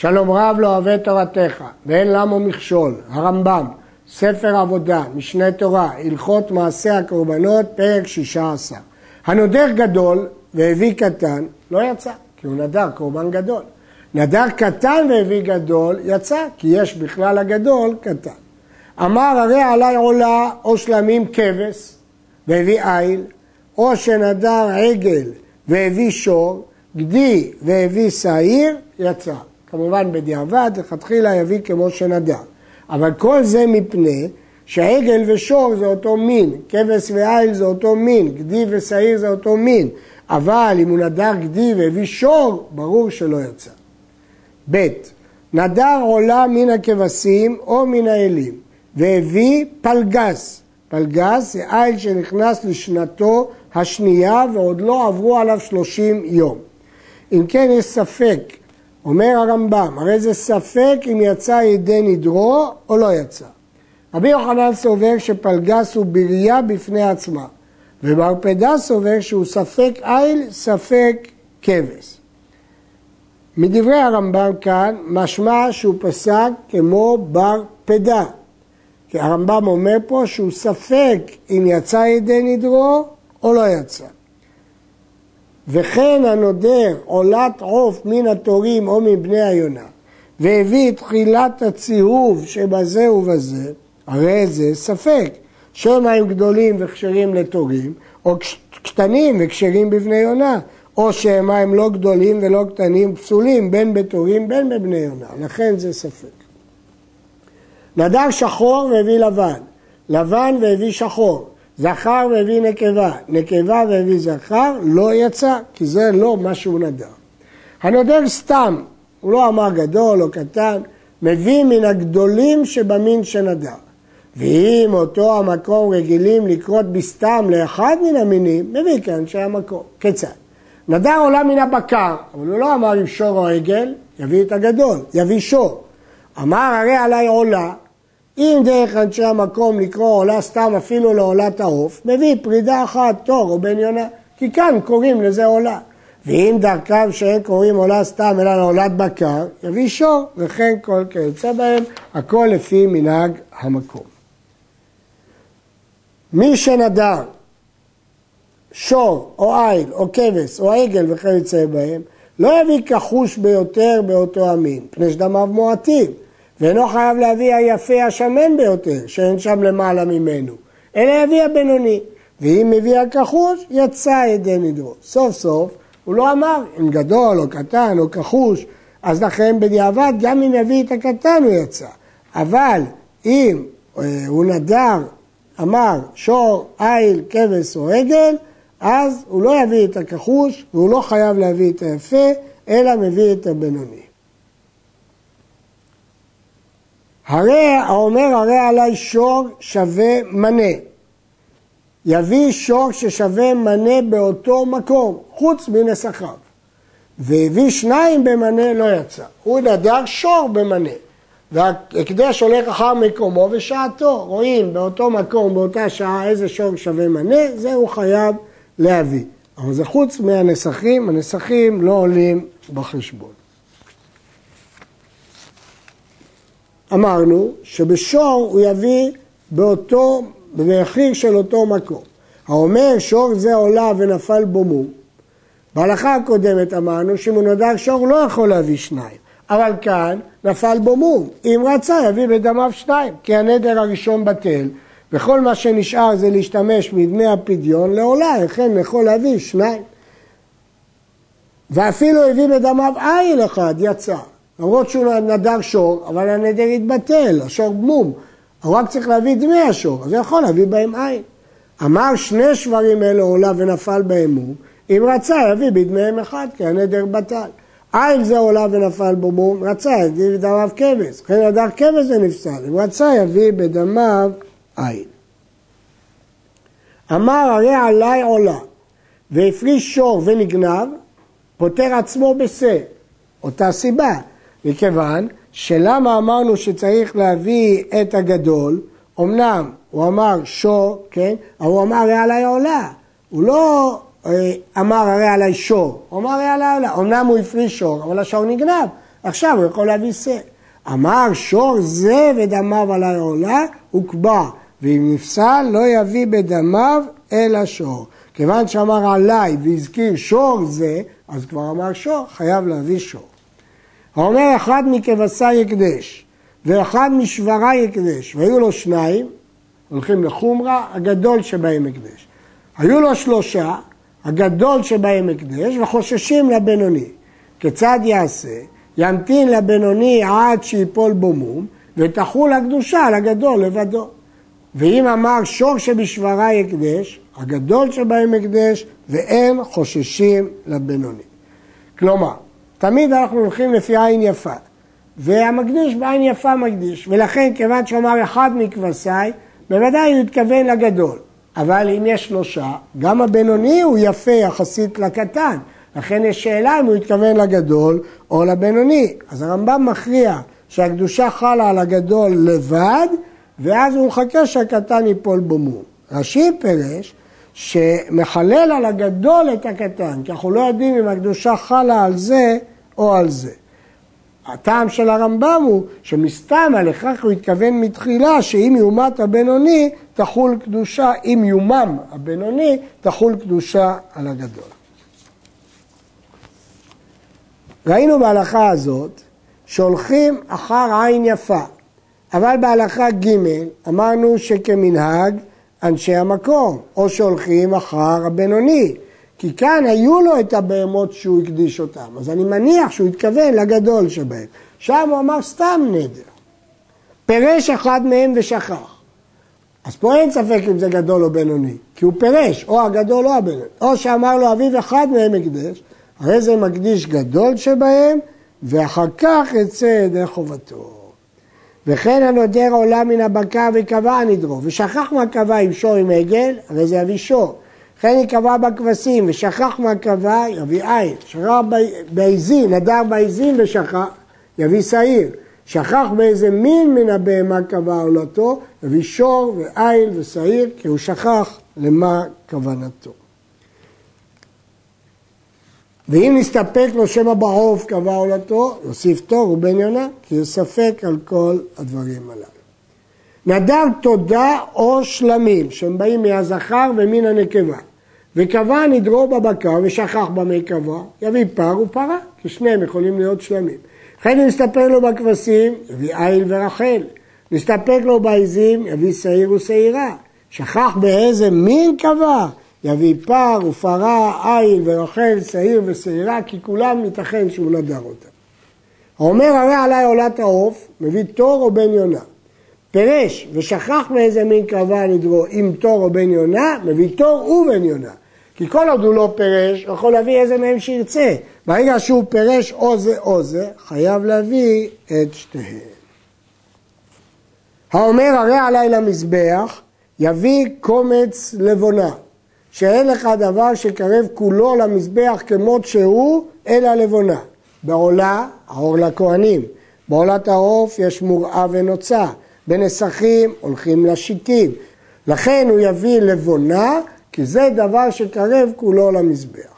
שלום רב לא אוהב תורתך, ואין למו מכשול, הרמב"ם, ספר עבודה, משנה תורה, הלכות מעשה הקורבנות, פרק שישה עשר. הנודר גדול והביא קטן, לא יצא, כי הוא נדר קורבן גדול. נדר קטן והביא גדול, יצא, כי יש בכלל הגדול קטן. אמר הרי עלי עולה או שלמים כבש והביא איל, או שנדר עגל והביא שור, גדי והביא שעיר, יצא. כמובן בדיעבד, לכתחילה יביא כמו שנדר. אבל כל זה מפני שהעגל ושור זה אותו מין, כבש ועיל זה אותו מין, גדי ושעיר זה אותו מין, אבל אם הוא נדר גדי והביא שור, ברור שלא יצא. ב. נדר עולה מן הכבשים או מן האלים, והביא פלגס. פלגס זה איל שנכנס לשנתו השנייה ועוד לא עברו עליו שלושים יום. אם כן יש ספק, אומר הרמב"ם, הרי זה ספק אם יצא ידי נדרו או לא יצא. רבי יוחנן סובר שפלגס הוא בריאה בפני עצמה, ובר פדה סובר שהוא ספק איל, ספק כבש. מדברי הרמב"ם כאן, משמע שהוא פסק כמו בר פדה. כי הרמב"ם אומר פה שהוא ספק אם יצא ידי נדרו או לא יצא. וכן הנודר עולת עוף מן התורים או מבני היונה, והביא את תחילת הציהוב שבזה ובזה, הרי זה ספק. שמא הם גדולים וכשרים לתורים, או קטנים וכשרים בבני יונה, או שמא הם לא גדולים ולא קטנים, פסולים, בין בתורים בין בבני יונה, לכן זה ספק. נדר שחור והביא לבן, לבן והביא שחור, זכר והביא נקבה, נקבה והביא זכר, לא יצא, כי זה לא מה שהוא נדר. הנודר סתם, הוא לא אמר גדול או קטן, מביא מן הגדולים שבמין שנדר. ואם אותו המקום רגילים לקרות בסתם לאחד מן המינים, מביא כאנשי המקום. כיצד? נדר עולה מן הבקר, אבל הוא לא אמר עם שור או עגל, יביא את הגדול, יביא שור. אמר הרי עליי עולה, אם דרך אנשי המקום לקרוא עולה סתם אפילו לעולת העוף, מביא פרידה אחת, תור או בן יונה, כי כאן קוראים לזה עולה. ואם דרכם שאין קוראים עולה סתם אלא לעולת בקר, יביא שור, וכן כל כיוצא בהם, הכל לפי מנהג המקום. מי שנדר שור או עיל או כבש או עגל וכיוצא בהם, לא יביא כחוש ביותר באותו המין, פני שדמיו מועטים. ואינו חייב להביא היפה השמן ביותר, שאין שם למעלה ממנו, אלא יביא הבינוני. ואם מביא הכחוש, יצא ידי נדרו. סוף סוף, הוא לא אמר אם גדול או קטן או כחוש, אז לכן בדיעבד, גם אם יביא את הקטן הוא יצא. אבל אם אה, הוא נדר, אמר שור, איל, כבש או עגל, אז הוא לא יביא את הכחוש והוא לא חייב להביא את היפה, אלא מביא את הבינוני. הרי האומר הרי עלי שור שווה מנה. יביא שור ששווה מנה באותו מקום, חוץ מנסחיו. והביא שניים במנה לא יצא. הוא נדר שור במנה. וההקדש הולך אחר מקומו ושעתו. רואים באותו מקום, באותה שעה, איזה שור שווה מנה, זה הוא חייב להביא. אבל זה חוץ מהנסחים, הנסחים לא עולים בחשבון. אמרנו שבשור הוא יביא באותו, במחיר של אותו מקום. האומר שור זה עולה ונפל בו מום. בהלכה הקודמת אמרנו שאם הוא נדר שור לא יכול להביא שניים, אבל כאן נפל בו מום. אם רצה יביא בדמיו שניים, כי הנדר הראשון בטל, וכל מה שנשאר זה להשתמש מדמי הפדיון לעולה, לכן יכול להביא שניים. ואפילו הביא בדמיו עין אחד, יצא. למרות שהוא נדר שור, אבל הנדר התבטל, השור גמום. הוא רק צריך להביא דמי השור, אז הוא יכול להביא בהם עין. אמר שני שברים אלו עולה ונפל בהם מום, אם רצה יביא בדמיהם אחד, כי הנדר בטל. עין זה עולה ונפל בו מום, רצה יביא בדמיו כבש, לכן נדר כבש זה נפסל, אם רצה יביא בדמיו עין. אמר הרי עלי עולה, והפריש שור ונגנב, פוטר עצמו בשה, אותה סיבה. מכיוון שלמה אמרנו שצריך להביא את הגדול, אמנם הוא אמר שור, כן, אבל הוא אמר הרי עליי עולה, הוא לא אה, אמר הרי עליי שור, הוא אמר הרי עליי עולה, אמנם הוא הפריש שור, אבל השור נגנב, עכשיו הוא יכול להביא שא. אמר שור זה ודמיו עלי עולה, הוקבע, ואם נפסל לא יביא בדמיו אלא שור. כיוון שאמר עליי והזכיר שור זה, אז כבר אמר שור, חייב להביא שור. האומר אחד מכבשה יקדש, ואחד משברה יקדש, והיו לו שניים, הולכים לחומרה, הגדול שבהם הקדש. היו לו שלושה, הגדול שבהם הקדש, וחוששים לבינוני. כיצד יעשה? ימתין לבינוני עד שיפול בו מום, ותחול הקדושה על הגדול לבדו. ואם אמר שור שבשברה יקדש, הגדול שבהם הקדש, ואין חוששים לבינוני. כלומר, תמיד אנחנו הולכים לפי עין יפה, והמקדיש בעין יפה מקדיש, ולכן כיוון שאמר אחד מכבשיי, בוודאי הוא התכוון לגדול. אבל אם יש שלושה, גם הבינוני הוא יפה יחסית לקטן. לכן יש שאלה אם הוא התכוון לגדול או לבינוני. אז הרמב"ם מכריע שהקדושה חלה על הגדול לבד, ואז הוא מחכה שהקטן ייפול בו מום. רש"י פירש שמחלל על הגדול את הקטן, כי אנחנו לא יודעים אם הקדושה חלה על זה או על זה. הטעם של הרמב"ם הוא שמסתם על הכרח הוא התכוון מתחילה שאם יומת הבינוני תחול קדושה, אם יומם הבינוני תחול קדושה על הגדול. ראינו בהלכה הזאת שהולכים אחר עין יפה, אבל בהלכה ג' אמרנו שכמנהג אנשי המקום, או שהולכים אחר הבינוני, כי כאן היו לו את הבהמות שהוא הקדיש אותם, אז אני מניח שהוא התכוון לגדול שבהם. שם הוא אמר סתם נדר. פירש אחד מהם ושכח. אז פה אין ספק אם זה גדול או בינוני, כי הוא פירש, או הגדול או הבינוני. או שאמר לו אביו אחד מהם הקדש, הרי זה מקדיש גדול שבהם, ואחר כך יצא ידי חובתו. וכן הנודר עולה מן הבקר וקבע נדרו, ושכח מה קבע עם שור עם עגל, הרי זה יביא שור. וכן יקבע בכבשים, ושכח מה קבע, יביא עין. שכח בעזים, נדר בעזים ושכח, יביא שעיר. שכח באיזה מין מן הבהמה קבע עולתו, יביא שור ועין ושעיר, כי הוא שכח למה כוונתו. ואם נסתפק לו שמא בעוף קבע עולתו, יוסיף תור ובן יונה, כי יש ספק על כל הדברים הללו. נדר תודה או שלמים, שהם באים מהזכר ומן הנקבה, וקבע נדרו בבקר ושכח במי קבע, יביא פר ופרה, כי שניהם יכולים להיות שלמים. לכן נסתפק לו בכבשים, יביא איל ורחל. נסתפק לו בעזים, יביא שעיר ושעירה. שכח באיזה מין קבע, יביא פר ופרה, איל ורחל, שעיר ושעירה, כי כולם ייתכן שהוא נדר אותם. האומר הרי עלי עולת העוף, מביא תור או בן יונה. פירש ושכח מאיזה מין קרבה נדרו, אם תור או בן יונה, מביא תור ובן יונה. כי כל עוד הוא לא פירש, הוא יכול להביא איזה מהם שירצה. ברגע שהוא פירש או זה או זה, חייב להביא את שתיהם. האומר הרי עלי למזבח, יביא קומץ לבונה. שאין לך דבר שקרב כולו למזבח כמות שהוא, אלא לבונה. בעולה, העור לכהנים. בעולת העוף יש מוראה ונוצה. בנסכים הולכים לשיטים. לכן הוא יביא לבונה, כי זה דבר שקרב כולו למזבח.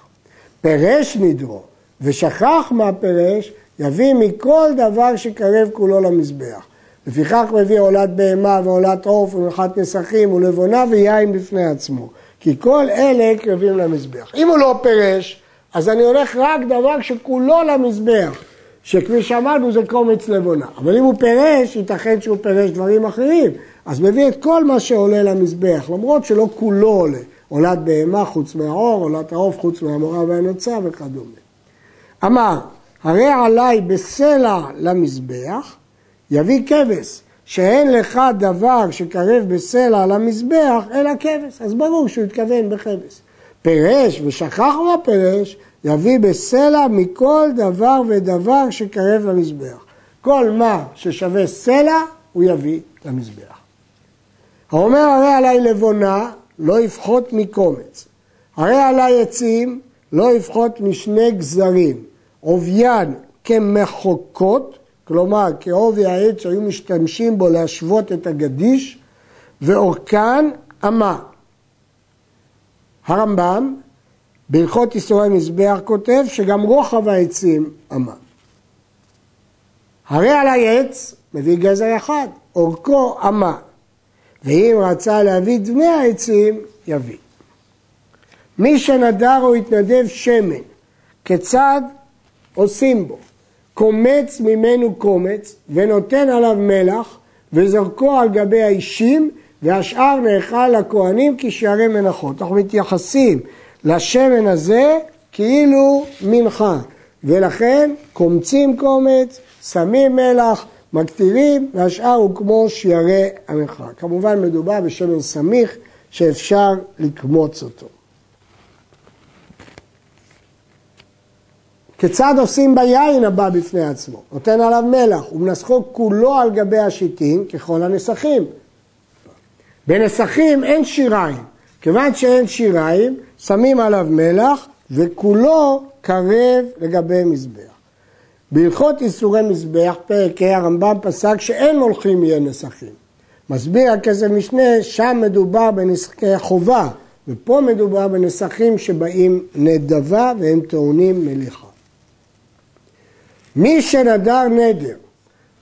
פירש נדרו ושכח מהפירש, יביא מכל דבר שקרב כולו למזבח. לפיכך מביא עולת בהמה ועולת עוף ומנחת נסכים ולבונה ויין בפני עצמו. כי כל אלה קרבים למזבח. אם הוא לא פירש, אז אני הולך רק דבר שכולו למזבח, שכפי שאמרנו זה קומץ לבונה. אבל אם הוא פירש, ייתכן שהוא פירש דברים אחרים. אז מביא את כל מה שעולה למזבח, למרות שלא כולו עולה. עולת בהמה חוץ מהעור, עולת העוף חוץ מהמורה והנוצה וכדומה. אמר, הרי עליי בסלע למזבח, יביא כבש. שאין לך דבר שקרב בסלע למזבח, אלא כבש. אז ברור שהוא התכוון בכבש. פירש ושכח מה פירש, יביא בסלע מכל דבר ודבר שקרב למזבח. כל מה ששווה סלע, הוא יביא למזבח. האומר הרי עלי לבונה, לא יפחות מקומץ. הרי עלי עצים, לא יפחות משני גזרים. עוביין כמחוקות, כלומר כעובי העץ שהיו משתמשים בו להשוות את הגדיש, ואורכן אמה. הרמב"ם בהלכות איסורי מזבח כותב שגם רוחב העצים אמה. הרי על העץ מביא גזר אחד, אורכו אמה, ואם רצה להביא דמי העצים, יביא. מי שנדר או התנדב שמן, כיצד עושים בו? קומץ ממנו קומץ ונותן עליו מלח וזרקו על גבי האישים והשאר נאכל לכהנים כשערי מנחות. אנחנו מתייחסים לשמן הזה כאילו מנחה ולכן קומצים קומץ, שמים מלח, מקטירים והשאר הוא כמו שערי המנחה. כמובן מדובר בשמן סמיך שאפשר לקמוץ אותו. כיצד עושים ביין הבא בפני עצמו? נותן עליו מלח ומנסחו כולו על גבי השיטים ככל הנסכים. בנסכים אין שיריים, כיוון שאין שיריים שמים עליו מלח וכולו קרב לגבי מזבח. בהלכות איסורי מזבח, פרק ה' הרמב"ם פסק שאין מולכים יהיה נסכים. מסביר הכסף משנה, שם מדובר בנסחי חובה, ופה מדובר בנסכים שבאים נדבה והם טעונים מליחה. מי שנדר נדר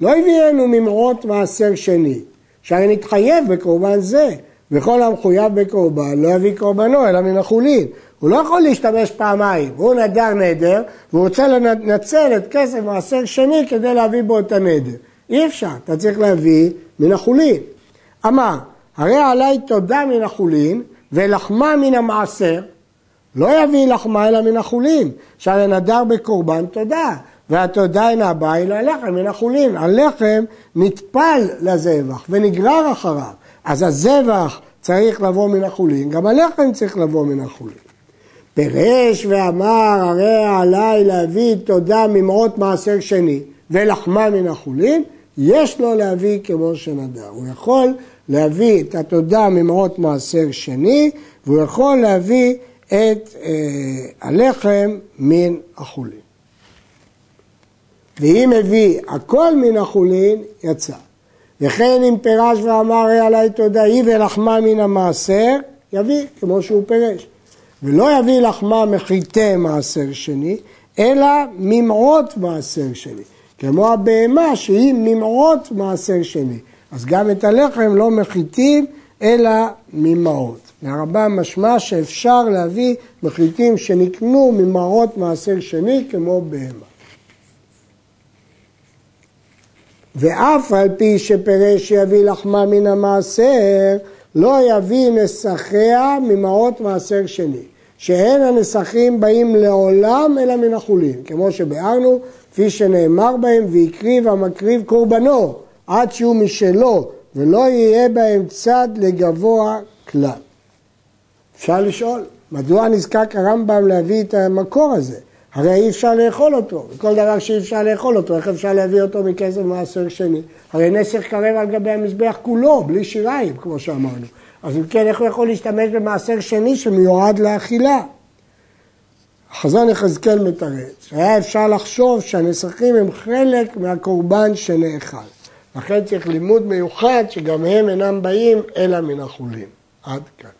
לא הביאנו ממרות מעשר שני, שהרי נתחייב בקורבן זה, וכל המחויב בקורבן לא יביא קורבנו אלא מן החולין. הוא לא יכול להשתמש פעמיים, הוא נדר נדר והוא רוצה לנצל את כסף מעשר שני כדי להביא בו את הנדר. אי אפשר, אתה צריך להביא מן החולין. אמר, הרי עליי תודה מן החולין ולחמה מן המעשר, לא יביא לחמה אלא מן החולין, שהרי נדר בקורבן תודה. והתודה אינה באה אלא הלחם מן החולין. הלחם נטפל לזבח ונגרר אחריו. אז הזבח צריך לבוא מן החולין, גם הלחם צריך לבוא מן החולין. פירש ואמר, הרי עליי להביא תודה ממעות מעשר שני ולחמה מן החולין, יש לו להביא כמו שנדר. הוא יכול להביא את התודה ממעות מעשר שני, והוא יכול להביא את אה, הלחם מן החולין. ואם הביא הכל מן החולין, יצא. וכן אם פירש ואמר עלי תודעי ולחמה מן המעשר, יביא כמו שהוא פירש. ולא יביא לחמה מחיתי מעשר שני, אלא ממעות מעשר שני. כמו הבהמה שהיא ממעות מעשר שני. אז גם את הלחם לא מחיתים, אלא ממעות. מהרמב"ם משמע שאפשר להביא מחיתים שנקנו ממעות מעשר שני כמו בהמה. ואף על פי שפירש שיביא לחמה מן המעשר, לא יביא נסחיה ממעות מעשר שני. שאין הנסחים באים לעולם אלא מן החולין, כמו שביארנו, כפי שנאמר בהם, והקריב המקריב קורבנו, עד שהוא משלו, ולא יהיה בהם צד לגבוה כלל. אפשר לשאול, מדוע נזקק הרמב"ם להביא את המקור הזה? הרי אי אפשר לאכול אותו, וכל דבר שאי אפשר לאכול אותו, איך אפשר להביא אותו מכסף מעשר שני? הרי נסך קרב על גבי המזבח כולו, בלי שיריים, כמו שאמרנו. אז אם כן, איך הוא יכול להשתמש במעשר שני שמיועד לאכילה? החזון יחזקאל מתרץ, שהיה אפשר לחשוב שהנסכים הם חלק מהקורבן שנאכל. לכן צריך לימוד מיוחד שגם הם אינם באים אלא מן החולים. עד כאן.